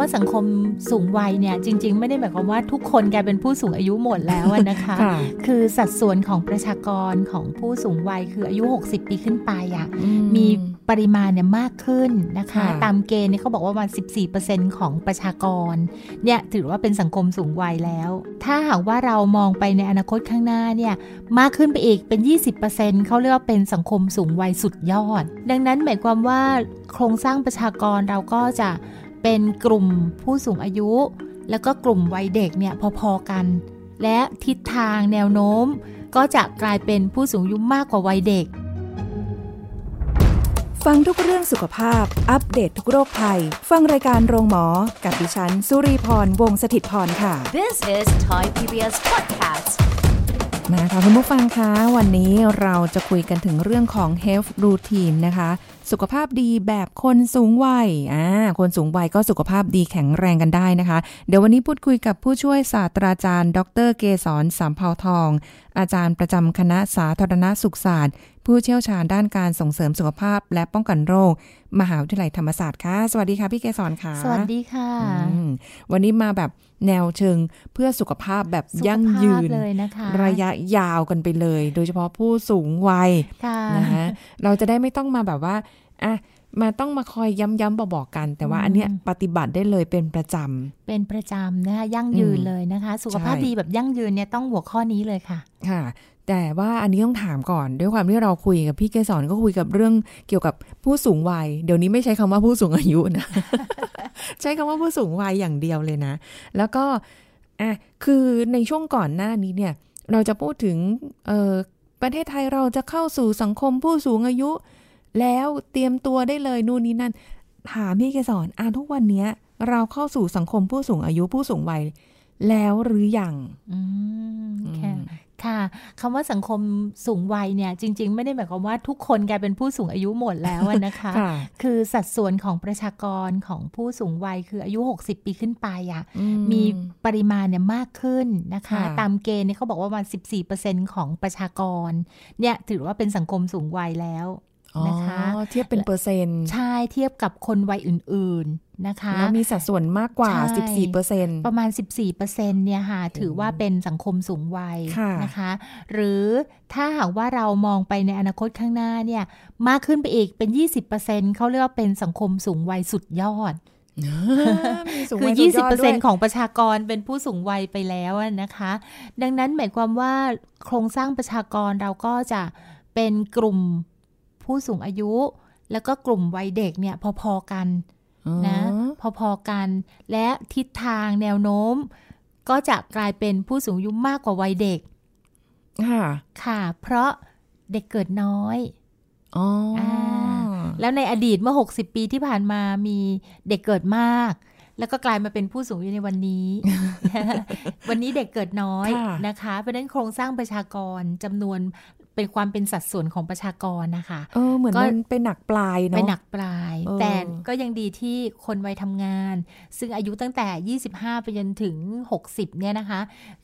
คำว่าสังคมสูงวัยเนี่ยจริง ๆ ไม่ได้หมายความว่าทุกคนกลายเป็นผู้สูงอายุหมดแล้วอะนะคะค่ะคือสัดส่วนของประชากรของผู้สูงวัยคืออายุ 60 ปีขึ้นไปอะอืมีปริมาณเนี่ยมากขึ้นนะคะค่ะตามเกณฑ์เนี่ยเขาบอกว่าประมาณ14%ของประชากรเนี่ยถือว่าเป็นสังคมสูงวัยแล้ว ถ้าหากว่าเรามองไปในอนาคตข้างหน้าเนี่ยมากขึ้นไปอีกเป็น 20%เขาเรียกว่าเป็นสังคมสูงวัยสุดยอด ดังนั้นหมายความว่าโครงสร้างประชากรเราก็จะ เป็นกลุ่มผู้สูงอายุ แล้วก็กลุ่มวัยเด็กเนี่ยพอๆกัน และทิศทางแนวโน้ม ก็จะกลายเป็นผู้สูงอายุมากกว่าวัยเด็ก ฟังทุกเรื่องสุขภาพ อัปเดตททุกโรคภัย ฟังรายการโรงหมอ กับดิฉัน สุรีพร วงศิตพรค่ะ This is Thai PBS podcast. นะคะคุณผู้ฟังคะวันนี้เราจะคุยกันถึงเรื่องของ health routine นะคะ สุขภาพดีแบบคนสูงวัยอ่าคนสูงวัยก็สุขภาพดีแข็งแรงกันได้นะคะ เดี๋ยววันนี้พูดคุยกับผู้ช่วยศาสตราจารย์ ดรเกษรสามเผาทอง อาจารย์ประจำคณะสาธารณสุขศาสตร์ ผู้เชี่ยวชาญด้านการส่งเสริมสุขภาพ และป้องกันโรค มหาวิทยาลัยธรรมศาสตร์ค่ะ สวัสดีค่ะพี่เกษรค่ะ สวัสดีค่ะอืมวันนี้มาแบบแนวเชิงเพื่อสุขภาพแบบสุขยั่งภาพยืนเลยนะคะระยะยาวกันไปเลย โดยเฉพาะผู้สูงวัยค่ะนะคะเราจะได้ไม่ต้องมาแบบว่าอะมาต้องมาคอยย้ำๆบอกๆกัน แต่ว่าอันเนี้ยปฏิบัติได้เลยเป็นประจเป็นประจำนะคะยั่งยืนอืมเลยนะคะ สุขภาพใช่ดีแบบยั่งยืนเนี่ยต้องหัวข้อนี้เลยค่ะำค่ะ แต่ว่าอันนี้ต้องถามก่อน ด้วยความที่เราคุยกับพี่เกสรก็คุยกับเรื่องเกี่ยวกับผู้สูงวัย เดี๋ยวนี้ไม่ใช้คำว่าผู้สูงอายุนะ ใช้คำว่าผู้สูงวัยอย่างเดียวเลยนะ แล้วก็อะคือในช่วงก่อนหน้านี้เนี่ย เราจะพูดถึงเอ่อประเทศไทยเราจะเข้าสู่สังคมผู้สูงอายุ แล้วเตรียมตัวได้เลยนู่นนี่นั่น ถามพี่เกสรอะทุกวันเนี้ย เราเข้าสู่สังคมผู้สูงอายุผู้สูงวัยแล้วหรือยังอืมค่ ค่ะคำว่าสังคมสูงวัยเนี่ยจริง ๆ ไม่ได้หมายความว่าทุกคนกลายเป็นผู้สูงอายุหมดแล้วอะนะคะค่ะคือสัดส่วนของประชากรของผู้สูงวัยคืออายุ 60 ปีขึ้นไปอะอืมีปริมาณเนี่ยมากขึ้นนะคะค่ะตามเกณฑ์เนี่ยเขาบอกว่าประมาณ14%ของประชากรเนี่ยถือว่าเป็นสังคมสูงวัยแล้วอ๋อ นะคะเทียบเป็นเปอร์เซ็นต์ใช่เทียบกับคนวัยอื่น ๆนะคะแล้วมีสัดส่วนมากกว่าใช่14เปอร์เซ็นต์ประมาณ 14%เนี่ยค่ะถือว่าเป็นสังคมสูงวัยค่ะนะคะ หรือถ้าหากว่าเรามองไปในอนาคตข้างหน้าเนี่ยมากขึ้นไปอีกเป็น 20%เขาเรียกว่าเป็นสังคมสูงวัยสุดยอดคือ20%ของประชากรเป็นผู้สูงวัยไปแล้วอะนะคะ ดังนั้นหมายความว่าโครงสร้างประชากรเราก็จะเป็นกลุ่ม ผู้สูงอายุ แล้วก็กลุ่มวัยเด็กเนี่ยพอๆกันนะพอๆกัน และทิศทางแนวโน้ม ก็จะกลายเป็นผู้สูงอายุมากกว่าวัยเด็ก ค่ะ ค่ะ เพราะเด็กเกิดน้อยอ๋ออาแล้วในอดีตเมื่อ 60 ปีที่ผ่านมามีเด็กเกิดมาก แล้วก็กลายมาเป็นผู้สูงอายุในวันนี้ วันนี้เด็กเกิดน้อยค่ะนะคะ เพราะฉะนั้นโครงสร้างประชากรจำนวนเป็นความเป็นสัดส่วนของประชากรนะคะเออเหมือนก็มันเป็นหนักปลายเนาะไปหนักปลายเออแต่ก็ยังดีที่คนวัยทำงาน ซึ่งอายุตั้งแต่ 25 ไปจนถึง 60 เนี่ยนะคะ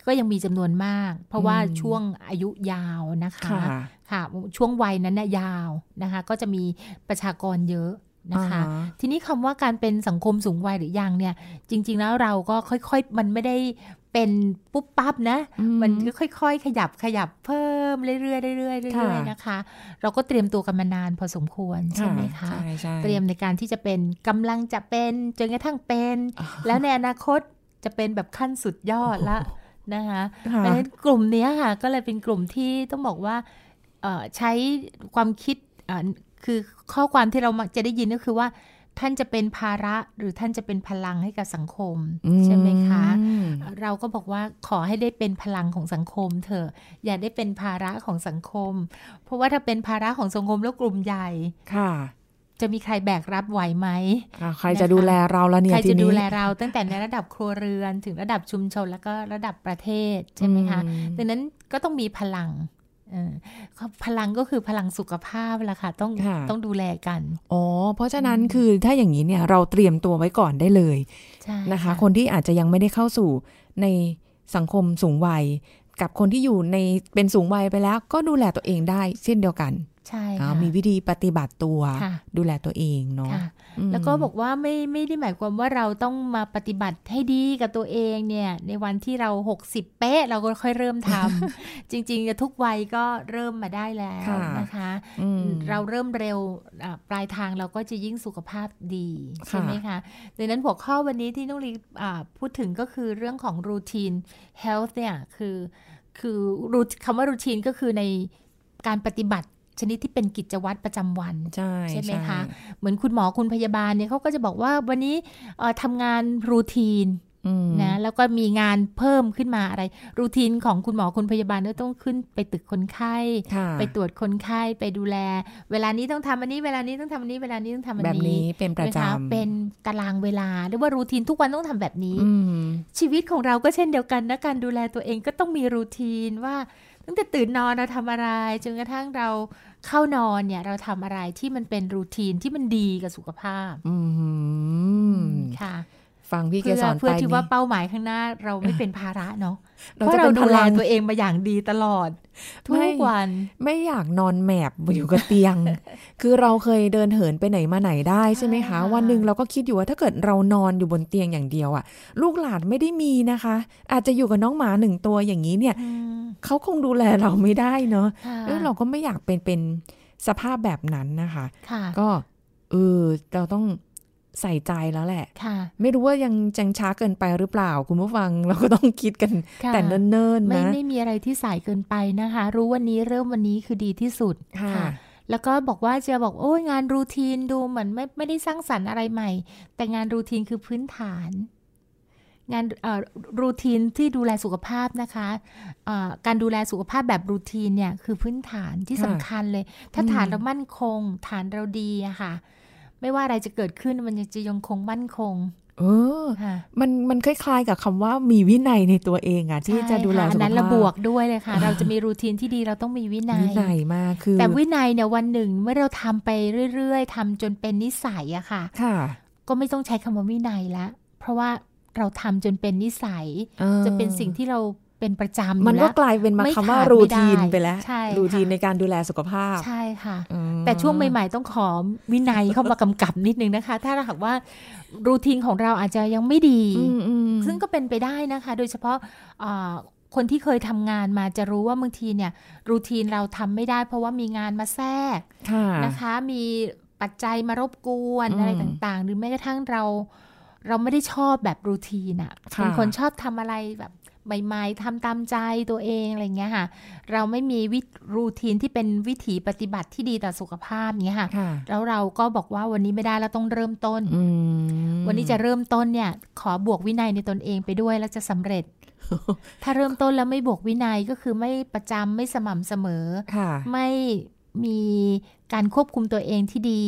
ก็ยังมีจำนวนมาก เพราะว่าช่วงอายุยาวนะคะ ค่ะค่ะช่วงวัยนั้นน่ะยาวนะคะ ก็จะมีประชากรเยอะ นะคะอ่าฮะทีนี้คำว่าการเป็นสังคมสูงวัยหรือยังเนี่ย จริง ๆ แล้วเราก็ค่อยๆ มันไม่ได้เป็นปุ๊บปั๊บนะอืมมันก็ค่อย ๆ ขยับขยับเพิ่มเรื่อยๆเรื่อยๆเรื่อยๆนะคะ เราก็เตรียมตัวกันมานานพอสมควรใช่ไหมคะใช่ใช่เตรียมในการที่จะเป็นกำลังจะเป็นจนกระทั่งเป็นอ่าแล้วในอนาคตจะเป็นแบบขั้นสุดยอดละนะคะเพค่ะราะฉะนั้นกลุ่มเนี้ยค่ะก็เลยเป็นกลุ่มที่ต้องบอกว่าเอ่อใช้ความคิดเอ่อ คือข้อความที่เรามักจะได้ยินก็คือว่า ท่านจะเป็นภาระหรือท่านจะเป็นพลังให้กับสังคม ใช่ไหมคะอืมเราก็บอกว่าขอให้ได้เป็นพลังของสังคมเถอะอย่าได้เป็นภาระของสังคม เพราะว่าถ้าเป็นภาระของสังคมแล้วกลุ่มใหญ่ค่ะจะมีใครแบกรับไหวไหมอะใครจะดูแลเราแล้วเนี่ยใครทีจะนี้ดูแลเราตั้งแต่ในระดับครัวเรือน ถึงระดับชุมชนแล้วก็ระดับประเทศ ใช่ไหมคะอืมดังนั้นก็ต้องมีพลังเออ พลังก็คือพลังสุขภาพละค่ะ ต้องค่ะต้องดูแลกัน อ๋อ เพราะฉะนั้นคือถ้าอย่างนี้เนี่ยเราเตรียมตัวไว้ก่อนได้เลยใช่นะคะ คนที่อาจจะยังไม่ได้เข้าสู่ในสังคมสูงวัย กับคนที่อยู่ในเป็นสูงวัยไปแล้ว ก็ดูแลตัวเองได้เช่นเดียวกัน ใช่อ่าค่ะมีวิธีปฏิบัติตัวค่ะดูแลตัวเองเนาะค่ะอืมแล้วก็บอกว่าไม่ไม่ได้หมายความว่าเราต้องมาปฏิบัติให้ดีกับตัวเองเนี่ย ในวันที่เรา 60 เป๊ะ เราก็ค่อยเริ่มทำจริงๆทุกวัยก็เริ่มมาได้แล้วค่ะนะคะอืมเราเริ่มเร็วอ่าปลายทางเราก็จะยิ่งสุขภาพดีค่ะใช่ไหมคะดังนั้นหัวข้อวันนี้ที่น้องลีอ่าพูดถึงก็คือเรื่องของรูทีน health เนี่ยคือคือรูคำว่ารูทีนก็คือในการปฏิบัติ ชนิดที่เป็นกิจวัตรประจำวันใช่ใช่ไหมคะ เหมือนคุณหมอคุณพยาบาลเนี่ยเขาก็จะบอกว่าวันนี้เอ่อทำงานรูทีนอืมนะแล้วก็มีงานเพิ่มขึ้นมาอะไร รูทีนของคุณหมอคุณพยาบาลก็ต้องขึ้นไปตึกคนไข้ค่ะไปตรวจคนไข้ไปดูแล เวลานี้ต้องทำอันนี้เวลานี้ต้องทำอันนี้เวลานี้ต้องทำอันแบบนี้นี้เป็นประใช่ไหมคจำเป็นตารางเวลาหรือว่ารูทีนทุกวันต้องทำแบบนี้อืมชีวิตของเราก็เช่นเดียวกันนะการดูแลตัวเองก็ต้องมีรูทีนว่าตั้งแต่ตื่นนอนเราทำอะไรจนกระทั่งเรา เข้านอนเนี่ยเราทำอะไรที่มันเป็นรูทีนที่มันดีกับสุขภาพอืมค่ะ ฟังพี่เกเพื่อสรเพื่อไปที่ว่านี่เป้าหมายข้างหน้าเราไม่เป็นภาระเนาะ เพเราราะจะเราเป็นดูพแลลังตัวเองมาอย่างดีตลอดทุไม่กวัน ไม่อยากนอนแมบอยู่กับเตียง คือเราเคยเดินเหินไปไหนมาไหนได้ใช่ไหมใช่คะค่ะวันหนึ่งเราก็คิดอยู่ว่าถ้าเกิดเรานอนอยู่บนเตียงอย่างเดียวอะลูกหลานไม่ได้มีนะคะ อาจจะอยู่กับน้องหมาหนึ่งตัวอย่างนี้เนี่ยอืมเขาคงดูแลเราไม่ได้เนอะค่ะเออเราก็ไม่อยากเป็นเป็นสภาพแบบนั้นนะคะค่ะก็เออเราต้อง ใส่ใจแล้วแหละค่ะไม่รู้ว่ายังจังช้าเกินไปหรือเปล่า คุณผู้ฟังเราก็ต้องคิดกันค่ะแต่เนิ่นๆไม่นะไม่มีอะไรที่สายเกินไปนะคะ รู้วันนี้เริ่มวันนี้คือดีที่สุดค่ะแล้วก็บอกว่าจะบอกโอ้ยงานรูทีนดูเหมือนไม่ไม่ได้สร้างสรรค์อะไรใหม่ แต่งานรูทีนคือพื้นฐาน งานเอ่อรูทีนที่ดูแลสุขภาพนะคะเอ่อการดูแลสุขภาพแบบรูทีนเนี่ยคือพื้นฐานที่ค่ะสำคัญเลย ถ้าอืมฐานเรามั่นคง ฐานเราดีอะค่ะ ไม่ว่าอะไรจะเกิดขึ้นมันจะยังคงมั่นคง เออค่ะมันมันคล้ายๆกับคำว่ามีวินัยในตัวเองอะที่จะดูแลใช่ค่ะสุอันขนั้นภาระบวพกด้วยเลยค่ะ เราจะมีรูทีนที่ดีเราต้องมีวินัวินัยมากคือ แต่วินัยเนี่ยวันหนึ่งเมื่อเราทำไปเรื่อยๆทำจนเป็นนิสัยอะค่ะ ค่ะ ก็ไม่ต้องใช้คำว่าวินัยละ เพราะว่าเราทำจนเป็นนิสัยออจะเป็นสิ่งที่เรา เป็นประจำอยู่มันก็แล้วกลายเป็นมาไม่คำว่าขาดรูไม่ได้ทีนไปแล้วใช่ค่ะรูทีนในการดูแลสุขภาพ ใช่ค่ะอืมแต่ช่วงใหม่ ๆ ต้องขอวินัยเข้ามากำกับนิดนึงนะคะ ถ้าหากว่ารูทีนของเราอาจจะยังไม่ดีอืมอืมซึ่งก็เป็นไปได้นะคะ โดยเฉพาะอ่าคนที่เคยทำงานมาจะรู้ว่าบางทีเนี่ย รูทีนเราทำไม่ได้ เพราะว่ามีงานมาแทรกค่ะนะคะ มีปัจจัยมารบกวนอืมอะไรต่างๆ หรือแม้กระทั่งเราเราไม่ได้ชอบแบบรูทีนอะค่ะเป็นคนชอบทำอะไรแบบ ใหม่ๆทำตามใจตัวเองอะไรเงี้ยค่ะ เราไม่มีวิรูทีนที่เป็นวิถีปฏิบัติที่ดีต่อสุขภาพเงี้ยค่ะค่ะแล้วเราก็บอกว่าวันนี้ไม่ได้แล้วต้องเริ่มต้นอืมวันนี้จะเริ่มต้นเนี่ย ขอบวกวินัยในตนเองไปด้วยแล้วจะสำเร็จ ถ้าเริ่มต้นแล้วไม่บวกวินัยก็คือไม่ประจำไม่สม่ำเสมอค่ะไม่มีการควบคุมตัวเองที่ดี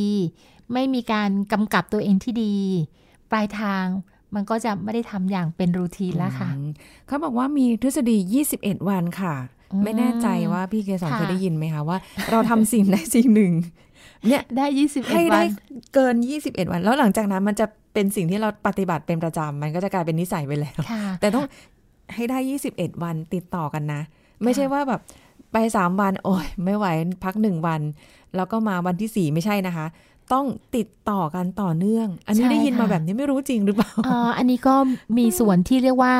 ไม่มีการกำกับตัวเองที่ดี ปลายทาง มันก็จะไม่ได้ทำอย่างเป็นรูทีนแล้วค่ะอืมเขาบอกว่ามีทฤษฎี 21 วันค่ะอืมไม่แน่ใจว่าพี่เกสรค่ะเคยได้ยินไหมคะว่า เราทำสิ่งใดสิ่งหนึ่ง เนี่ยได้ยี่สิบเอ็ให้ดวัได้นเกิน 21 วัน แล้วหลังจากนั้นมันจะเป็นสิ่งที่เราปฏิบัติเป็นประจำมันก็จะกลายเป็นนิสัยไปแล้วค่ะแต่ต้องให้ได้ 21 วันติดต่อกันนะ ไม่ใช่ว่าแบบไปสามวัน โอ้ยไม่ไหวพักหนึ่งวัน แล้วก็มาวันที่สี่ไม่ใช่นะคะ ต้องติดต่อกันต่อเนื่อง อันนี้ใช่ได้ยินมาค่ะแบบนี้ไม่รู้จริงหรือเปล่าเอ่ออันนี้ก็มีส่วนที่เรียกว่า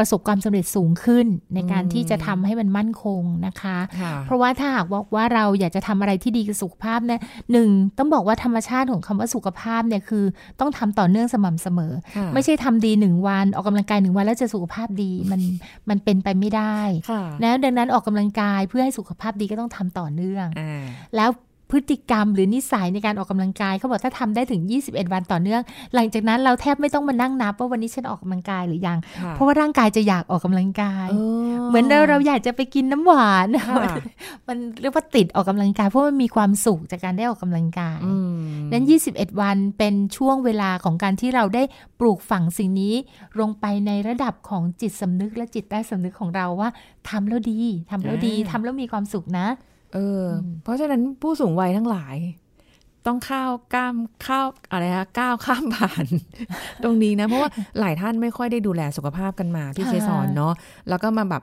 ประสบความสำเร็จสูงขึ้นในการอืมที่จะทำให้มันมั่นคงนะคะค่ะเพราะว่าถ้าหากบอกว่าเราอยากจะทำอะไรที่ดีกับสุขภาพเนี่ยหนึ่งต้องบอกว่าธรรมชาติของคำว่าสุขภาพเนี่ยคือต้องทำต่อเนื่องสม่ำเสมอค่ะไม่ใช่ทำดีหนึ่งวันออกกำลังกายหนึ่งวันแล้วจะสุขภาพดีมันมันเป็นไปไม่ได้ค่ะนะดังนั้นออกกำลังกายเพื่อให้สุขภาพดีก็ต้องทำต่อเนื่องอ่าแล้ว พฤติกรรมหรือนิสัยในการออกกำลังกายเขาบอกถ้าทำได้ถึง 21 วันต่อเนื่อง หลังจากนั้นเราแทบไม่ต้องมานั่งนับว่าวันนี้ฉันออกกำลังกายหรือยังค่ะเพราะว่าร่างกายจะอยากออกกำลังกายเออเหมือนเราเราอยากจะไปกินน้ำหวานค่ะมันเรียกว่าติดออกกำลังกายเพราะมันมีความสุขจากการได้ออกกำลังกายอืมนั้น 21 วันเป็นช่วงเวลาของการที่เราได้ปลูกฝังสิ่งนี้ ลงไปในระดับของจิตสำนึกและจิตใต้สำนึกของเราว่าทำแล้วดีทำแล้วดีทำแล้วมีความสุขนะ เอออ เพราะฉะนั้นผู้สูงวัยทั้งหลาย ต้องข้าวก้ามข้าวอะไรนะก้าวข้ามผ่าน ตรงนี้นะ เพราะว่าหลายท่านไม่ค่อยได้ดูแลสุขภาพกันมาพี่ค่ะเคสอนเนาะแล้วก็มาแบบ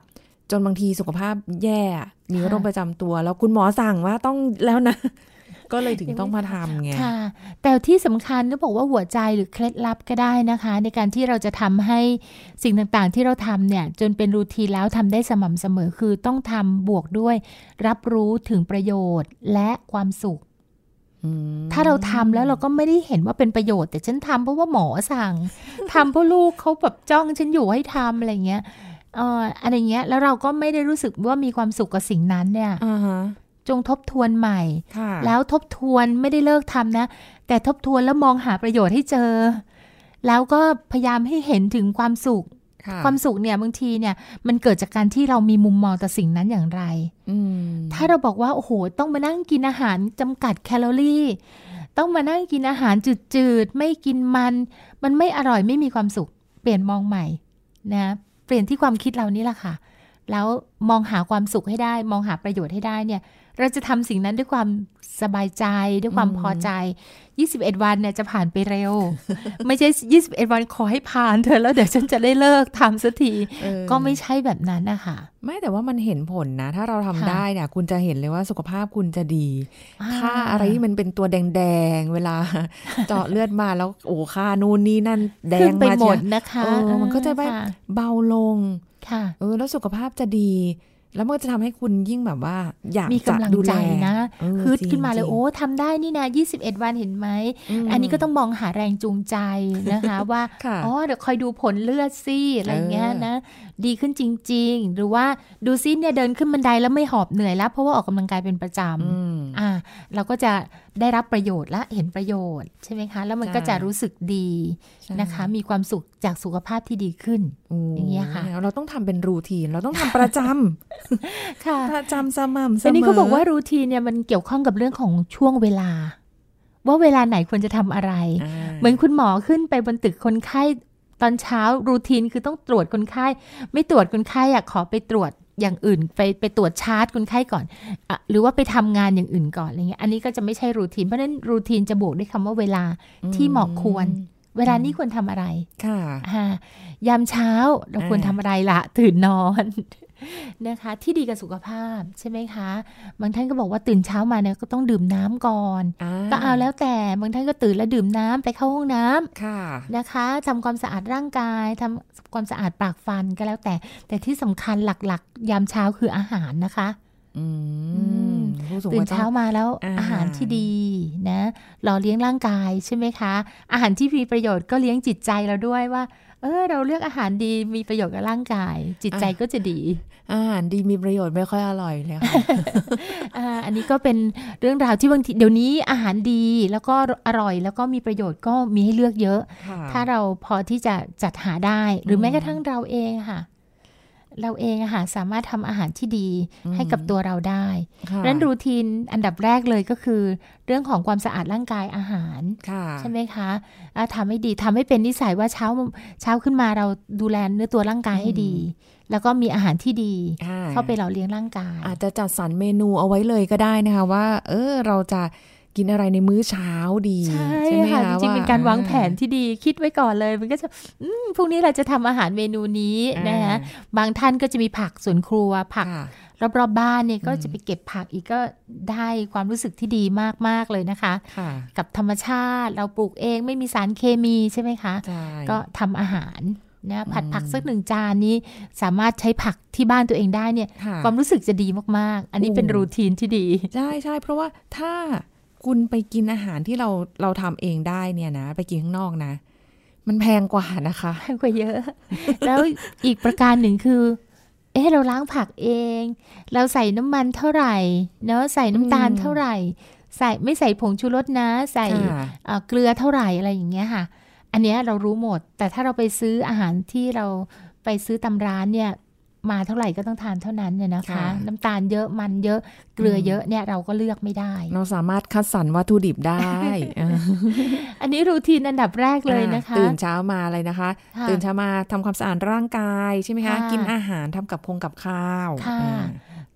จนบางทีสุขภาพแย่อะมีโรคประจำตัว แล้วคุณหมอสั่งว่าต้องแล้วนะ ก็เลยถึงต้องมาทำไงค่ะ แต่ที่สำคัญก็บอกว่าหัวใจหรือเคล็ดลับก็ได้นะคะ ในการที่เราจะทำให้สิ่งต่างๆ ที่เราทำเนี่ย จนเป็นรูทีนแล้วทำได้สม่ำเสมอคือต้องทำบวกด้วย รับรู้ถึงประโยชน์และความสุขอืมถ้าเราทำแล้วเราก็ไม่ได้เห็นว่าเป็นประโยชน์ แต่ฉันทำเพราะว่าหมอสั่งทำเพราะลูกเขาแบบจ้องฉันอยู่ให้ทำอะไรเงี้ยเอ่ออะไรเงี้ย แล้วเราก็ไม่ได้รู้สึกว่ามีความสุขกับสิ่งนั้นเนี่ยอ่าฮะ จงทบทวนใหม่ค่ะแล้วทบทวนไม่ได้เลิกทำนะ แต่ทบทวนแล้วมองหาประโยชน์ให้เจอ แล้วก็พยายามให้เห็นถึงความสุขค่ะความสุขเนี่ยบางทีเนี่ย มันเกิดจากการที่เรามีมุมมองต่อสิ่งนั้นอย่างไรอืมถ้าเราบอกว่า โอ้โห ต้องมานั่งกินอาหารจำกัดแคลอรี่ ต้องมานั่งกินอาหารจืดๆ ไม่กินมัน มันไม่อร่อยไม่มีความสุข เปลี่ยนมองใหม่นะเปลี่ยนที่ความคิดเรานี่แหละค่ะ แล้วมองหาความสุขให้ได้ มองหาประโยชน์ให้ได้เนี่ย เราจะทำสิ่งนั้นด้วยความสบายใจด้วยความพอใจ 21 วันเนี่ยจะผ่านไปเร็ว ไม่ใช่ 21 วันขอให้ผ่านเถอะแล้วเดี๋ยวฉันจะได้เลิกทำสักทีเออก็ไม่ใช่แบบนั้นนะคะไม่แต่ว่ามันเห็นผลนะ ถ้าเราทำค่ะได้เนี่ยคุณจะเห็นเลยว่าสุขภาพคุณจะดีอ่าค่าอะไรที่มันเป็นตัวแดงๆ เวลาเจาะเลือดมาแล้วโอ้ค่านู่นนี่นั่นแดขึ้งนไปมาหมเชียดวนะคะเออมันก็จะแบบค่เบาลงค่ะเออแล้วสุขภาพจะดี แล้วมันก็จะทำให้คุณยิ่งแบบว่า อยากมีจะกำลังดูใจแลนะเออฮึดจริงขึ้นมาเลยจริงโอ้ทำได้นี่นะ21 วันเห็นไหมมอันนี้ก็ต้องมองหาแรงจูงใจนะคะ ว่าค่ะอ๋อเดี๋ยวคอยดูผลเลือดสิอะไรเงี้ยเออนะ ดีขึ้นจริง ๆ หรือว่าดูซิเนี่ยเดินขึ้นบันไดแล้วไม่หอบเหนื่อยแล้ว เพราะว่าออกกำลังกายเป็นประจอืมำอ่าเราก็จะได้รับประโยชน์และเห็นประโยชน์ใช่ไหมคะ แล้วมันก็ใช่จะรู้สึกดีใช่นะคะ มีความสุขจากสุขภาพที่ดีขึ้นโอ้อย่างเงี้ยค่ะ เราต้องทำเป็นรูทีน เราต้องทำประจำค่ะประจำสม่ำเสมออัอันนี้เขาบอกว่ารูทีนเนี่ยมันเกี่ยวข้องกับเรื่องของช่วงเวลา ว่าเวลาไหนควรจะทำอะไร เหมือนคุณหมอขึ้นไปบนตึกคนไข้ตอนเช้ารูทีนคือต้องตรวจคนไข้ ไม่ตรวจคนไข้อะขอไปตรวจอย่างอื่นไปไปตรวจชาร์จคนไข้ก่อนอะหรือว่าไปทำงานอย่างอื่นก่อนอะไรเงี้ยอันนี้ก็จะไม่ใช่รูทีนเพราะฉะนั้นรูทีนจะบวกด้วยคำว่าเวลาที่เหมาะควร เวลานี้ควรทำอะไร ค่ะอ่ายามเช้าเราควรอ่าทำอะไรละตื่นนอน นะคะ ที่ดีกับสุขภาพใช่ไหมคะ บางท่านก็บอกว่าตื่นเช้ามาเนี่ยก็ต้องดื่มน้ำก่อน ก็เอาแล้วแต่บางท่านก็ตื่นแล้วดื่มน้ำไปเข้าห้องน้ำค่ะนะคะทำความสะอาดร่างกายทำความสะอาดปากฟันก็แล้วแต่ แต่ที่สำคัญหลักๆ ยามเช้าคืออาหารนะคะอือืมมผู้สูงตื่วันยต้เช้าองมาแล้วอาหารอาหารที่ดีนะหล่อเลี้ยงร่างกายใช่ไหมคะ อาหารที่มีประโยชน์ก็เลี้ยงจิตใจเราด้วยว่า เออเราเลือกอาหารดีมีประโยชน์กับร่างกาย จิตใจก็จะดี อาหารดีมีประโยชน์ไม่ค่อยอร่อยเลยค่ะอ่าอันนี้ก็เป็นเรื่องราวที่บางทีเดี๋ยวนี้อาหารดีแล้วก็อร่อยแล้วก็มีประโยชน์ก็มีให้เลือกเยอะค่ะถ้าเราพอที่จะจัดหาได้ หรืออมแม้กระทั่งเราเองอะค่ะ เราเองอะค่ะสามารถทำอาหารที่ดีอืมให้กับตัวเราได้ค่ะนั้นรูทีนอันดับแรกเลยก็คือ เรื่องของความสะอาดร่างกายอาหารค่ะใช่ไหมคะอะทำให้ดีทำให้เป็นนิสัยว่าเช้าเช้าขึ้นมาเราดูแลเนื้อตัวร่างกายให้ดี แล้วก็มีอาหารที่ดีค่ะเข้าไปหล่อเลี้ยงร่างกาย อาจจะจัดสรรเมนูเอาไว้เลยก็ได้นะคะว่า เออเราจะ กินอะไรในมื้อเช้าดีใช่ไหมค่ะคะจริงๆเป็นการวางแผนอ่ที่ดีคิดไว้ก่อนเลย มันก็จะอืมพรุ่งนี้เราจะทำอาหารเมนูนี้อ่านนะคะบางท่านก็จะมีผักสวนครัวผักค่ะรอบๆบ้านเนี่ยก็อืมจะไปเก็บผักอีกก็ได้ความรู้สึกที่ดีมากๆเลยนะคะค่ะกับธรรมชาติเราปลูกเองไม่มีสารเคมีใช่ไหมคะใช่ก็ทำอาหารนะผัดอืมผักสักหนึ่งจานนี้สามารถใช้ผักที่บ้านตัวเองได้เนี่ยค่ะความรู้สึกจะดีมากๆ อันนี้เป็นโอ้รูทีนที่ดี ใช่ใช่เพราะว่าถ้า คุณไปกินอาหารที่เราเราทำเองได้เนี่ยนะ ไปกินข้างนอกนะ มันแพงกว่านะคะแพงกว่าเยอะ แล้วอีกประการหนึ่งคือ เอ๊ะเราล้างผักเอง เราใส่น้ำมันเท่าไหร่ เนอะใส่น้ำตาลอืมเท่าไหร่ ใส่ไม่ใส่ผงชูรสนะ ใส่ค่ะเอ่อเกลือเท่าไหร่อะไรอย่างเงี้ยค่ะ อันเนี้ยเรารู้หมด แต่ถ้าเราไปซื้ออาหารที่เราไปซื้อตำร้านเนี่ย มาเท่าไหร่ก็ต้องทานเท่านั้นเนี่ยนะคะค่ะน้ำตาลเยอะมันเยอะเกลือเยอะเนี่ยเราก็เลือกไม่ได้ เราสามารถคัดสรรวัตถุดิบได้เอออันนี้รูทีนอันดับแรกเลยนะคะ ตื่นเช้ามาอะไรนะคะค่ะตื่นเช้ามาทำความสะอาดร่างกายใช่ไหมคะค่ะกินอาหารทำกับพงกับข้าวค่ะอ่า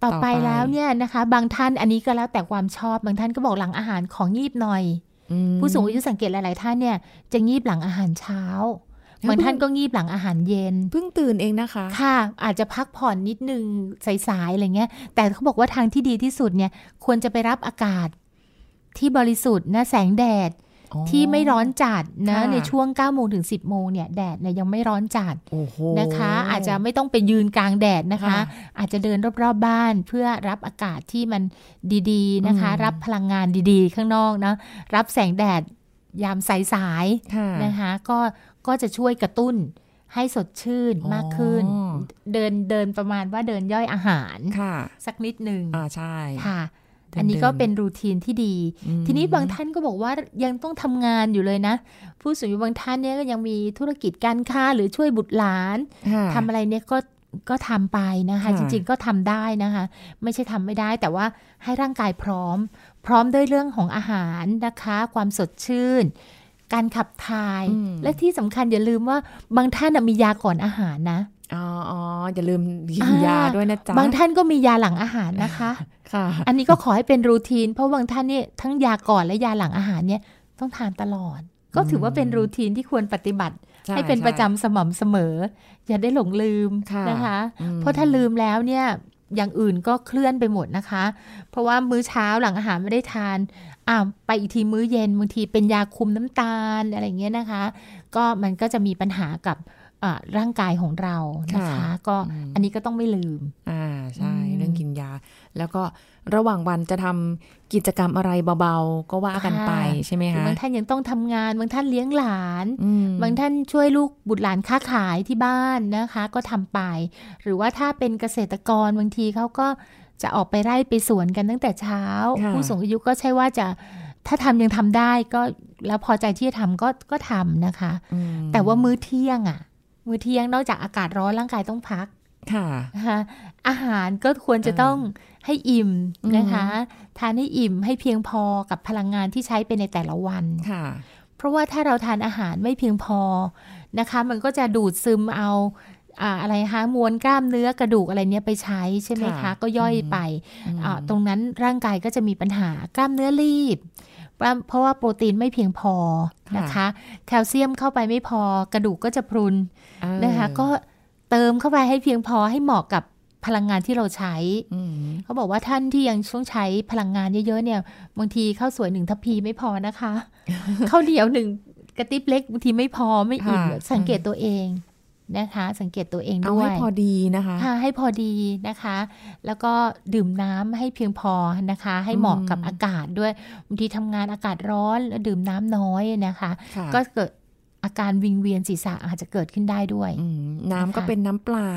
ต่อต่อไปไปแล้วเนี่ยนะคะ บางท่านอันนี้ก็แล้วแต่ความชอบบางท่านก็บอกหลังอาหารของงีบหน่อยอืมผู้สูงอายุสังเกตหลาย ๆ ท่านเนี่ยจะงีบหลังอาหารเช้า บางท่านก็งีบหลังอาหารเย็น เพิ่งตื่นเองนะคะ ค่ะ อาจจะพักผ่อนนิดนึงสายๆอะไรเงี้ย แต่เขาบอกว่าทางที่ดีที่สุดเนี่ย ควรจะไปรับอากาศที่บริสุทธิ์นะแสงแดดอ๋อที่ไม่ร้อนจัดนะค่ะในช่วง9โมงถึง 10 โมงเนี่ยแดดเนี่ยยังไม่ร้อนจัดโอ้โหนะคะ อาจจะไม่ต้องไปยืนกลางแดดนะคะค่ะอาจจะเดินรอบๆบ้านเพื่อรับอากาศที่มันดีๆนะคะอืมรับพลังงานดีๆ ข้างนอกนะรับแสงแดดยามสายๆค่ะนะคะ ก็ ก็จะช่วยกระตุ้นให้สดชื่นมากขึ้นอ๋อเดินเดินประมาณว่าเดินย่อยอาหารค่ะสักนิดหนึ่งอ่าใช่ค่ะเดินอันนี้ก็เดินเป็นรูทีนที่ดีอืมทีนี้บางท่านก็บอกว่ายังต้องทำงานอยู่เลยนะ ผู้สูงอายุบางท่านเนี่ยก็ยังมีธุรกิจการค้าหรือช่วยบุตรหลานค่ะทำอะไรเนี่ยก็ก็ทำไปนะคะค่ะจริงๆก็ทำได้นะคะ ไม่ใช่ทำไม่ได้ แต่ว่าให้ร่างกายพร้อม พร้อมด้วยเรื่องของอาหารนะคะ ความสดชื่น การขับถ่ายอืมและที่สำคัญอย่าลืมว่าบางท่านน่ะมียาก่อนอาหารนะอ๋ออ๋ออย่าลืมกินอ่ายยาด้วยนะจ๊ะ บางท่านก็มียาหลังอาหารนะคะค่ะ อันนี้ก็ขอให้เป็นรูทีน เพราะบางท่านเนี่ยทั้งยาก่อนและยาหลังอาหารเนี่ยต้องทานตลอด ก็ถือว่าเป็นรูทีนที่ควรปฏิบัติใช่ให้เป็นประจำใช่สม่ำเสมอ อย่าได้หลงลืมค่ะนะคะอืมเพราะถ้าลืมแล้วเนี่ยอย่างอื่นก็เคลื่อนไปหมดนะคะ เพราะว่ามื้อเช้าหลังอาหารไม่ได้ทาน อ่าไปอีกทีมื้อเย็นบางทีเป็นยาคุมน้ำตาลอะไรอย่างเงี้ยนะคะ ก็มันก็จะมีปัญหากับอ่าร่างกายของเรานะคะค่ะก็อืมอันนี้ก็ต้องไม่ลืม อ่าใช่อืมเรื่องกินยา แล้วก็ระหว่างวันจะทำกิจกรรมอะไรเบาๆ ก็ว่ากันไปใช่ไหมหรือคะบางท่านยังต้องทำงาน บางท่านเลี้ยงหลานอืมบางท่านช่วยลูกบุตรหลานค้าขายที่บ้านนะคะ ก็ทำไป หรือว่าถ้าเป็นเกษตรกรบางทีเขาก็ จะออกไปไร่ไปสวนกันตั้งแต่เช้าค่ะผู้สูงอายุก็ใช่ว่าจะถ้าทำยังทำได้ก็แล้วพอใจที่จะทำก็ก็ทำนะคะอืมแต่ว่ามื้อเที่ยงอะ มื้อเที่ยงนอกจากอากาศร้อนร่างกายต้องพักค่ะนะคะอาหารก็ควรจะต้องให้อิ่มอืมนะคะทานให้อิ่มให้เพียงพอกับพลังงานที่ใช้ไปในแต่ละวันค่ะ เพราะว่าถ้าเราทานอาหารไม่เพียงพอนะคะ มันก็จะดูดซึมเอา อ่าอะไรคะมวลกล้ามเนื้อกระดูกอะไรเนี้ยไปใช้ใช่ไหมคะค่ะก็ย่อยอืมไปอืมอ่าตรงนั้นร่างกายก็จะมีปัญหากล้ามเนื้อรีบ เพราะว่าโปรตีนไม่เพียงพอนะคะ แคลเซียมเข้าไปไม่พอกระดูกก็จะพรุนเออนะคะ ก็เติมเข้าไปให้เพียงพอให้เหมาะกับพลังงานที่เราใช้อืมเขาบอกว่าท่านที่ยังต้องใช้พลังงานเยอะๆเนี่ย บางทีข้าวสวยหนึ่งทัพพีไม่พอนะคะข้าวเหนียวหนึ่งกระติบเล็กบางทีไม่พอไม่อิ่มค่ะสังเกตตัวเอง นะคะ สังเกตตัวเองเอาด้วให้ยพอดีนะคะค่ะให้พอดีนะคะ แล้วก็ดื่มน้ำให้เพียงพอนะคะ ให้เหมาะกับอืมอากาศด้วยบางทีทำงานอากาศร้อนแล้วดื่มน้ำน้อยนะคะค่ะก็เกิด อาการวิงเวียนศีรษะอาจจะเกิดขึ้นได้ด้วยอืมน้ำก็นะคะเป็นน้ำเปล่า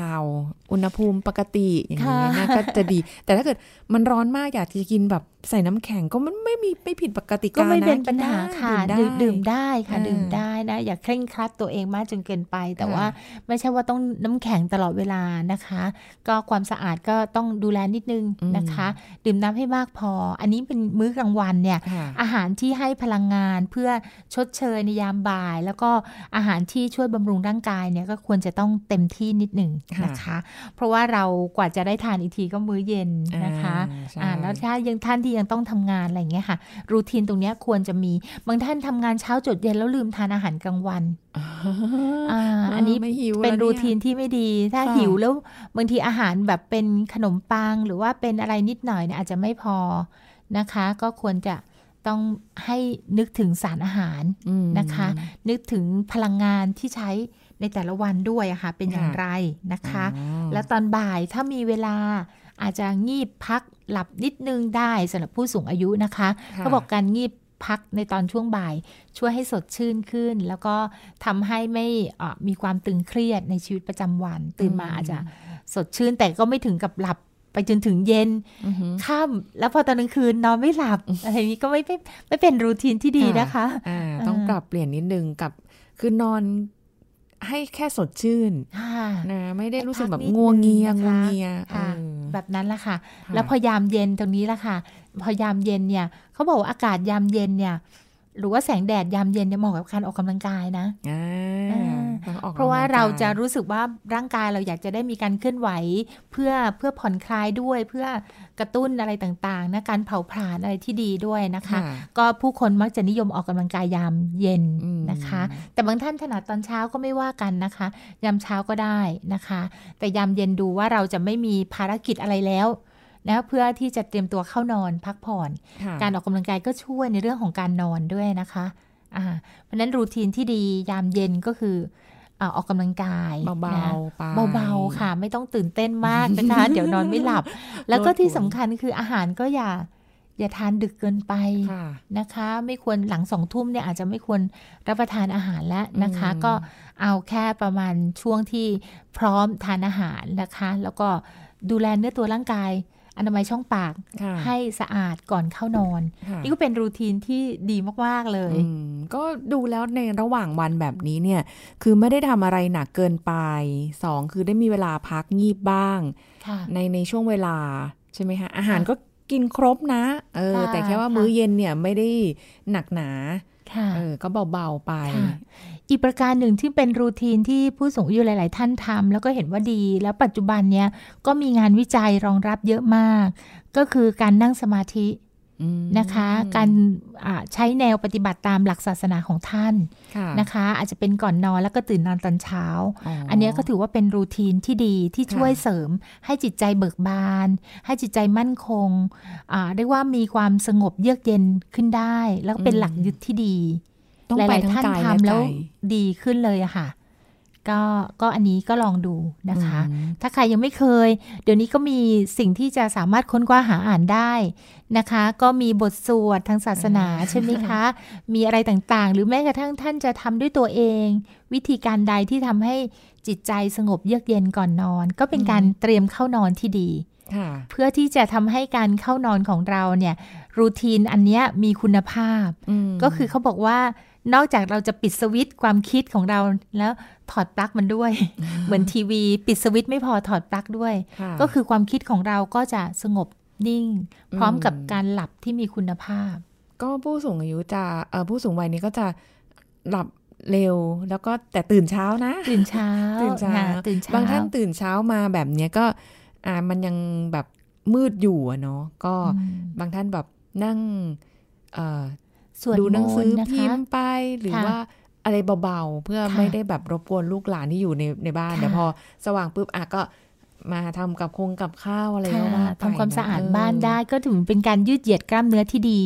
อุณหภูมิปกติอย่างนี้ค่ะนะก็จะดี แต่ถ้าเกิดมันร้อนมากอยากจะกินแบบใส่น้ำแข็งก็มันไม่มีไม่ผิดปกติก็กาไม่นะเป็นปัญหากินได้ค่ะดื่ดื่มมได้ดื่มได้ค่ะอ่าดื่มได้นะ อย่าเคร่งครัดตัวเองมากจนเกินไป แต่ค่ะว่าไม่ใช่ว่าต้องน้ำแข็งตลอดเวลานะคะ ก็ความสะอาดก็ต้องดูแลนิดนึงนะคะ ดื่มน้ำให้มากพอ อันนี้เป็นมื้อกลางวันเนี่ยค่ะอาหารที่ให้พลังงานเพื่อชดเชยในยามบ่ายแล้วก็อาหารที่ช่วยบำรุงร่างกายเนี่ยก็ควรจะต้องเต็มที่นิดหนึ่งค่ะนะคะ เพราะว่าเรากว่าจะได้ทานอีกทีก็มื้อเย็นนะคะอ่าใช่อ่าแล้วถ้ายังท่านที่ยังต้องทำงานอะไรอย่างเงี้ยค่ะ รูทีนตรงเนี้ยควรจะมีบางท่านทำงานเช้าจดเย็นแล้วลืมทานอาหารกลางวันอ่าอันนี้ไม่หิวเป็นแล้วรูยทีนที่ไม่ดี ถ้าค่ะหิวแล้วบางทีอาหารแบบเป็นขนมปังหรือว่าเป็นอะไรนิดหน่อยเนี่ยอาจจะไม่พอนะคะ ก็ควรจะ ต้องให้นึกถึงสารอาหารอืมนะคะ นึกถึงพลังงานที่ใช้ในแต่ละวันด้วยอะค่ะเป็นอย่างค่ะไรนะคะอ๋อแล้วตอนบ่ายถ้ามีเวลาอาจจะงีบพักหลับนิดนึงได้สำหรับผู้สูงอายุนะคะค่ะเขาบอกการงีบพักในตอนช่วงบ่าย ช่วยให้สดชื่นขึ้น แล้วก็ทำให้ไม่เอ่อมีความตึงเครียดในชีวิตประจำวัน ตื่นมาอาจจะสดชื่นแต่ก็ไม่ถึงกับหลับ ไปจนถึงเย็นอือหือค่ำแล้วพอตอนกลางคืนนอนไม่หลับอะไรนี้ก็ไม่ไม่ไม่เป็นรูทีนที่ดีนะคะอ่าต้องเออปรับเปลี่ยนนิดนึงกับ คือนอนให้แค่สดชื่นค่ะนะไม่ได้รู้สึกแบบให้พักนิดงัวเงียนึงนะคะงัวเงียค่ะเออแบบนั้นแหละค่ะค่ะ แล้วพอยามเย็นตรงนี้ละค่ะ พอยามเย็นเนี่ยเขาบอกว่าอากาศยามเย็นเนี่ย หรือว่าแสงแดดยามเย็นเนี่ยเหมาะกับการออกกำลังกายนะอ่าอ่าต้องออก เพราะว่าำลังกยเราจะรู้สึกว่าร่างกายเราอยากจะได้มีการเคลื่อนไหว เพื่อเพื่อผ่อนคลายด้วย เพื่อกระตุ้นอะไรต่างๆนะการเผาผลาญอะไรที่ดีด้วยนะคะค่ะก็ผู้คนมักจะนิยมออกกำลังกายยามเย็นอืมนะคะ แต่บางท่านถนัดตอนเช้าก็ไม่ว่ากันนะคะ ยามเช้าก็ได้นะคะ แต่ยามเย็นดูว่าเราจะไม่มีภารกิจอะไรแล้วนะเพื่อที่จะเตรียมตัวเข้านอนพักผ่อนค่ะการออกกำลังกายก็ช่วยในเรื่องของการนอนด้วยนะคะอ่าเพราะฉะนั้นรูทีนที่ดียามเย็นก็คือ อาออกกำลังกายเบานะๆไปเบาๆค่ะ ไม่ต้องตื่นเต้นมากนะคะ เดี๋ยวนอนไม่หลับ แล้วก็ที่สำคัญคืออาหารก็อย่าอย่าทานดึกเกินไปค่ะนะคะ ไม่ควรหลังสองทุ่มเนี่ยอาจจะไม่ควรรับประทานอาหารแล้วนะคะอืมก็เอาแค่ประมาณช่วงที่พร้อมทานอาหารนะคะ แล้วก็ดูแลเนื้อตัวร่างกาย อนามัยช่องปากค่ะให้สะอาดก่อนเข้านอนค่ะนี่ก็เป็นรูทีนที่ดีมาก ๆ เลยอืมก็ดูแล้วในระหว่างวันแบบนี้เนี่ย คือไม่ได้ทำอะไรหนักเกินไปสองคือได้มีเวลาพักงีบบ้างค่ะในในช่วงเวลา ใช่ไหมคะ อาหารก็กินครบนะ เออค่ะแต่แค่ว่าค่ะมื้อเย็นเนี่ยไม่ได้หนักหนาค่ะเออก็เบา ๆ ไปค่ะ อีกประการหนึ่งที่เป็นรูทีนที่ผู้สูงอายุหลาย ๆ ท่านทำแล้วก็เห็นว่าดี แล้วปัจจุบันเนี้ยก็มีงานวิจัยรองรับเยอะมาก ก็คือการนั่งสมาธิอืมนะคะ การอ่าใช้แนวปฏิบัติตามหลักศาสนาของท่านค่ะนะคะ อาจจะเป็นก่อนนอนแล้วก็ตื่นนอนตอนเช้าอันเนี้ยก็ถือว่าเป็นรูทีนที่ดีที่ช่วยค่ะเสริมให้จิตใจเบิกบาน ให้จิตใจมั่นคงอ่าเรียกว่ามีความสงบเยือกเย็นขึ้นได้ แล้วก็เป็นหลักยึดที่ดีต้อง หไปลายทั้ๆงท่านกายและทำใจแล้วดีขึ้นเลยอะค่ะ ก็ก็อันนี้ก็ลองดูนะคะอืมถ้าใครยังไม่เคย เดี๋ยวนี้ก็มีสิ่งที่จะสามารถค้นคว้าหาอ่านได้นะคะ ก็มีบทสวดทางศาสนาใช่ไหมคะ มีอะไรต่างๆ หรือแม้กระทั่งท่านจะทำด้วยตัวเอง วิธีการใดที่ทำให้จิตใจสงบเยือกเย็นก่อนนอน ก็เป็นการเตรียมเข้านอนที่ดีค่ะเพื่อที่จะทำให้การเข้านอนของเราเนี่ย รูทีนอันเนี้ยมีคุณภาพอืมก็คือเขาบอกว่า นอกจากเราจะปิดสวิตช์ความคิดของเราแล้วถอดปลั๊กมันด้วย เหมือนทีวี ปิดสวิตช์ไม่พอถอดปลั๊กด้วยค่ะก็คือความคิดของเราก็จะสงบนิ่ง พร้อมกับอืมการหลับที่มีคุณภาพ ก็ผู้สูงอายุจะเอ่อผู้สูงวัยนี้ก็จะหลับเร็วแล้วก็แต่ตื่นเช้านะ ตื่นเช้าตื่นเช้าค่ะตื่นเช้าบางท่านตื่นเช้ามาแบบเนี้ยก็อ่ามันยังแบบมืดอยู่อะเนาะก็อืมบางท่านแบบนั่งเอ่อ สวดดูหนังสือมนต์นะพิคะมพ์ไปหรือค่ะว่าอะไรเบาๆ เพื่อค่ะไม่ได้แบบรบกวนลูกหลานที่อยู่ในในบ้านค่ะแต่พอสว่างปุ๊บอะก็มาทำกับคงกับข้าวอะไรก็ค่ะว่าไปทำความสะอาดเบ้านได้ก็ถือเป็นการยืดเหยียดกล้ามเนื้อที่ดี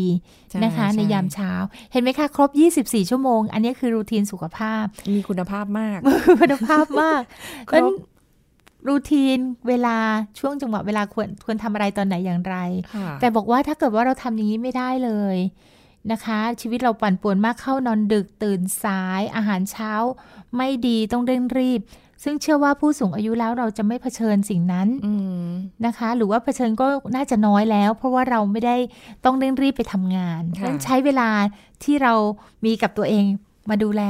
ใช่นะคะ ในช่ยามเช้า เห็นไหมคะ ครบ 24 ชั่วโมง อันนี้คือรูทีนสุขภาพ มีคุณภาพมากคุณภาพมากครบนั้นรูทีนเวลาช่วงจังหวะเวลาควรควรทำอะไรตอนไหนอย่างไรค่ะแต่บอกว่าถ้าเกิดว่าเราทำอย่างนี้ไม่ได้เลย นะคะ ชีวิตเราปั่นป่วนมากเข้านอนดึกตื่นสาย อาหารเช้า ไม่ดีต้องเร่งรีบ ซึ่งเชื่อว่าผู้สูงอายุแล้วเราจะไม่เผชิญสิ่งนั้นอืมนะคะ หรือว่าเผชิญก็น่าจะน้อยแล้ว เพราะว่าเราไม่ได้ต้องเร่งรีบไปทำงานค่ะต้องใช้เวลาที่เรามีกับตัวเองมาดูแล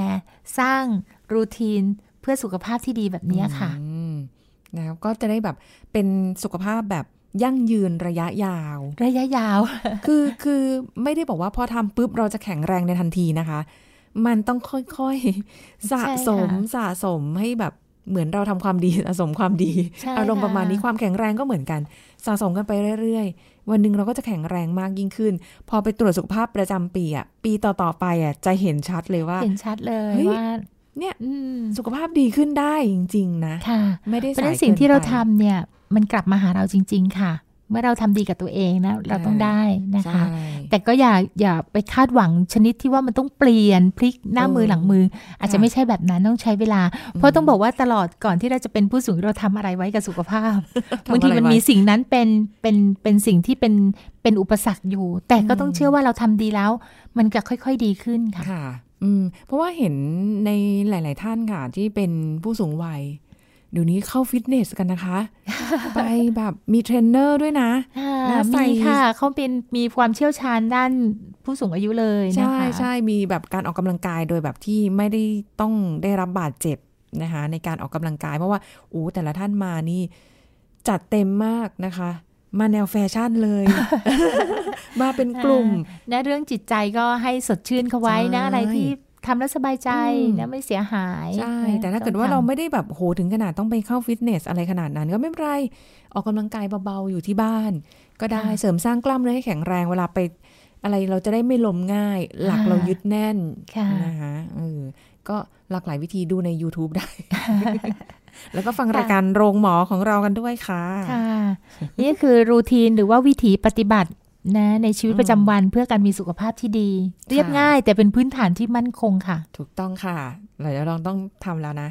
สร้างรูทีนเพื่อสุขภาพที่ดีแบบนี้ค่ะอืมแล้วก็จะได้แบบเป็นสุขภาพแบบ ยั่งยืนระยะยาว ระยะยาว คือคือไม่ได้บอกว่าพอทำปุ๊บเราจะแข็งแรงในทันทีนะคะ มันต้องค่อยๆ สะสมใช่ค่ะสะสมให้แบบเหมือนเราทำความดีสะสมความดีใช่อารมณ์ค่ะประมาณนี้ความแข็งแรงก็เหมือนกัน สะสมกันไปเรื่อยๆ วันหนึ่งเราก็จะแข็งแรงมากยิ่งขึ้น พอไปตรวจสุขภาพประจำปีอะปีต่อๆไปอะจะเห็นชัดเลยว่า เห็นชัดเลยเฮ้ยว่าเนี่ยอืมสุขภาพดีขึ้นได้จริง ๆ นะ ค่ะ ไม่ได้เพราะฉะสานั้ยนสิ่งที่เรากินไปทำเนี่ย มันกลับมาหาเราจริง ๆ ค่ะ เมื่อเราทำดีกับตัวเองนะเราต้องได้นะคะใช่แต่ก็อย่าอย่าไปคาดหวังชนิดที่ว่ามันต้องเปลี่ยนพลิกหน้ามือเออหลังมือ อาจจะค่ะไม่ใช่แบบนั้นต้องใช้เวลา เพราะต้องบอกว่าตลอดก่อนที่เราจะเป็นผู้สูงอายุเราทำอะไรไว้กับสุขภาพทำบางทีอะไรมันไว้มีสิ่งนั้นเป็นเป็นเป็นสิ่งที่เป็นเป็นอุปสรรคอยู่ แต่ก็ต้องเชื่อว่าเราทำดีแล้ว มันจะค่อย ๆดีขึ้นค่ะค่ะอืมเพราะว่าเห็นในหลาย ๆ ท่านค่ะ ที่เป็นผู้สูงวัย เดี๋ยวนี้เข้าฟิตเนสกันนะคะ ไปแบบมีเทรนเนอร์ด้วยนะค่ะแล้วใส่มีค่ะเขาเป็นมีความเชี่ยวชาญด้านผู้สูงอายุเลยนะใช่คะใช่มีแบบการออกกำลังกายโดยแบบที่ไม่ได้ต้องได้รับบาดเจ็บนะคะในการออกกำลังกายเพราะว่าโอ้แต่ละท่านมานี่จัดเต็มมากนะคะ มาแนวแฟชั่นเลย มาเป็นกลุ่มนะเรื่องจิตใจก็ให้สดชื่นเขาไว้นะใช่อะไรที่ ทำแล้วสบายใจอืมนะไม่เสียหายใช่นะแต่ถ้าเกิดว่าเราไม่ได้แบบโหถึงขนาดต้องไปเข้าฟิตเนสอะไรขนาดนั้น ก็ไม่เป็นไรออกกำลังกายเบาๆอยู่ที่บ้าน ก็ได้เสริมสร้างกล้ามเนื้อให้แข็งแรงเวลาไปอะไรเราจะได้ไม่ล้มง่าย หลักเรายึดแน่นค่ะนะคะเออก็หลากหลายวิธีดูใน YouTube ได้ แล้วก็ฟังรายการโรงหมอของเรากันด้วยค่ะ ค่ะ นี่คือรูทีนหรือว่าวิถีปฏิบัติ นะในชีวิตประจำวันเพื่อการมีสุขภาพที่ดี เรียบง่าย แต่เป็นพื้นฐานที่มั่นคงค่ะ ถูกต้องค่ะเราจะลองต้องทำแล้วนะ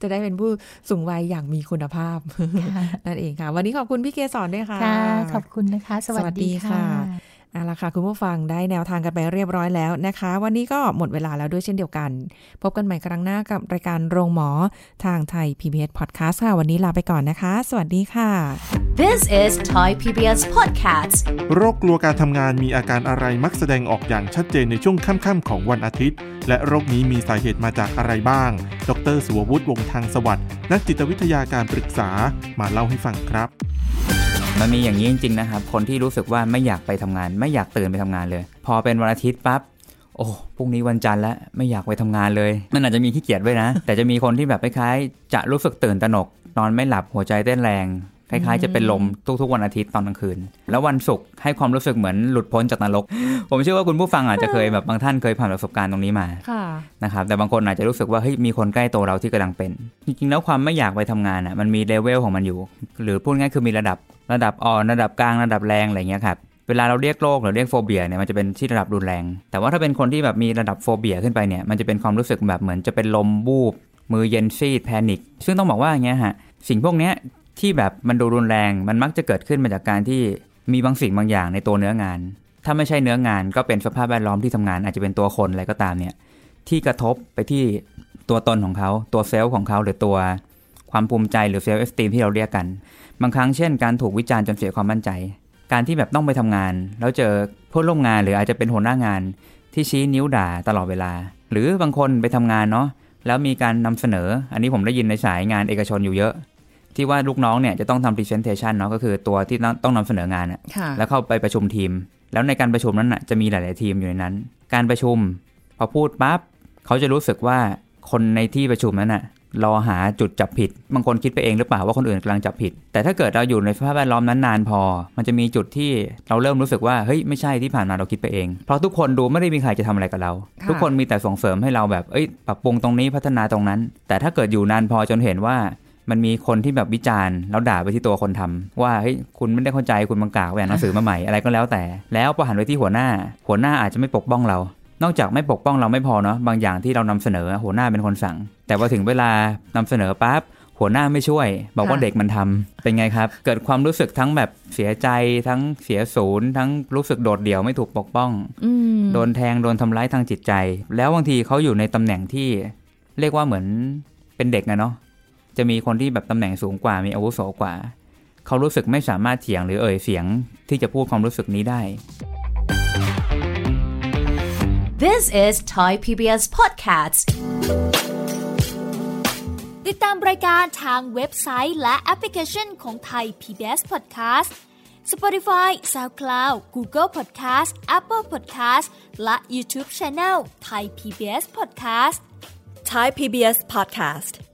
จะได้เป็นผู้สูงวัยอย่างมีคุณภาพนั่นเองค่ะ วันนี้ขอบคุณพี่เกสรด้วยค่ะค่ะ ขอบคุณนะคะ สวัสสวัสดีดีค่ะค่ะ เอาละค่ะ คุณผู้ฟังได้แนวทางกันไปเรียบร้อยแล้วนะคะ วันนี้ก็หมดเวลาแล้วด้วยเช่นเดียวกัน พบกันใหม่ครั้งหน้ากับรายการโรงหมอทางไทย PBS Podcast ค่ะ วันนี้ลาไปก่อนนะคะ สวัสดีค่ะ This is Thai PBS Podcast. โรคกลัวการทำงานมีอาการอะไรมักแสดงออกอย่างชัดเจนในช่วงค่ำๆของวันอาทิตย์ และโรคนี้มีสาเหตุมาจากอะไรบ้าง ดรสุวัตวงศ์ทางสวัสดิ์นักจิตวิทยาการปรึกษามาเล่าให้ฟังครับ มันมีอย่างนี้จริงๆนะครับ คนที่รู้สึกว่าไม่อยากไปทำงาน ไม่อยากตื่นไปทำงานเลย พอเป็นวันอาทิตย์ปั๊บโอ้พรุ่งนี้วันจันทร์แล้วไม่อยากไปทำงานเลย มันอาจจะมีขี้เกียจด้วยนะ แต่จะมีคนที่แบบคล้ายๆจะรู้สึกตื่นตระหนก นอนไม่หลับหัวใจเต้นแรง คล้ายๆ จะเป็นลมทุกๆวันอาทิตย์ตอนกลางคืน แล้ววันศุกร์ให้ความรู้สึกเหมือนหลุดพ้นจากนรก ผมเชื่อว่าคุณผู้ฟังอาจจะเคยแบบบางท่านเคยผ่านประสบการณ์ตรงนี้มาค่ะนะครับแต่บางคนอาจจะรู้สึกว่าเฮ้ยมีคนใกล้ตัวเราที่กำลังเป็น จริงๆแล้วความไม่อยากไปทำงานอะมันมีเลเวลของมันอยู่ หรือพูดง่ายคือมีระดับระดับอ่อนระดับกลางระดับแรงอะไรเงี้ยครับเวลาเราเรียกโรคหรือเรียก phobia เนี่ยมันจะเป็นที่ระดับรุนแรง แต่ว่าถ้าเป็นคนที่แบบมีระดับ phobia ขึ้นไปเนี่ยมันจะเป็นความรู้สึกแบบเหมือนจะเป็นลมวูบมือเย็นซีด panic ซึ่งต้องบอกว่าอย่างเงี้ยฮะสิ่งพวกเนี้ย ที่แบบมันดูรุนแรงมันมักจะเกิดขึ้นมาจากการที่มีบางสิ่งบางอย่างในตัวเนื้องาน ถ้าไม่ใช่เนื้องานก็เป็นสภาพแวดล้อมที่ทำงานอาจจะเป็นตัวคนอะไรก็ตามเนี่ยที่กระทบไปที่ตัวตนของเขาตัว self ของเขาหรือตัวความภูมิใจหรือ self-esteem ที่เราเรียกกัน บางครั้งเช่นการถูกวิจารณ์จนเสียความมั่นใจ การที่แบบต้องไปทำงาน แล้วเจอเพื่อนร่วมงานหรืออาจจะเป็นหัวหน้างาน ที่ชี้นิ้วด่าตลอดเวลา หรือบางคนไปทำงานเนาะแล้วมีการนำเสนอ อันนี้ผมได้ยินในสายงานเอกชนอยู่เยอะ ที่ว่าลูกน้องเนี่ยจะต้องทำ presentation เนาะก็คือตัวที่ต้องนำเสนองานอะค่ะแล้วเข้าไปประชุมทีม แล้วในการประชุมนั้นน่ะจะมีหลาย ๆ ทีมอยู่ในนั้น การประชุม พอพูดปั๊บเขาจะรู้สึกว่าคนในที่ประชุมนั้นน่ะรอหาจุดจับผิด บางคนคิดไปเองหรือเปล่าว่าคนอื่นกำลังจับผิด แต่ถ้าเกิดเราอยู่ในสภาพแวดล้อมนั้นนานพอ มันจะมีจุดที่เราเริ่มรู้สึกว่าเฮ้ยไม่ใช่ที่ผ่านมาเราคิดไปเอง เพราะทุกคนดูไม่ได้มีใครจะทำอะไรกับเราค่ะทุกคนมีแต่ส่งเสริมให้เราแบบเอ้ยปรับปรุงตรงนี้พัฒนาตรงนั้น แต่ถ้าเกิดอยู่นานพอจนเห็นว่า มันมีคนที่แบบวิจารณ์แล้วด่าไปที่ตัวคนทำว่าเฮ้ยคุณไม่ได้เข้าใจคุณบังกากแหวนหนังสือมาใหม่อะไรก็แล้วแต่ แล้วพอหันไปที่หัวหน้า หัวหน้าอาจจะไม่ปกป้องเรา นอกจากไม่ปกป้องเราไม่พอเนาะบางอย่างที่เรานำเสนอหัวหน้าเป็นคนสั่ง แต่พอถึงเวลานำเสนอปั๊บหัวหน้าไม่ช่วย บอกว่าค่ะเด็กมันทำเป็นไงครับ เกิดความรู้สึกทั้งแบบเสียใจทั้งเสียศูนย์ทั้งรู้สึกโดดเดี่ยวไม่ถูกปกป้องอืมโดนแทงโดนทำร้ายทางจิตใจ แล้วบางทีเขาอยู่ในตำแหน่งที่ เรียกว่าเหมือนเป็นเด็กนะเนาะ จะมีคนที่แบบตำแหน่งสูงกว่ามีอาวุโสกว่า เขารู้สึกไม่สามารถเถียงหรือเอ่ยเสียงที่จะพูดความรู้สึกนี้ได้ This is Thai PBS Podcast. ติดตามรายการทางเว็บไซต์และแอปพลิเคชันของไทย PBS Podcast Spotify SoundCloud Google Podcast Apple Podcast และ YouTube Channel Thai PBS Podcast Thai PBS podcast.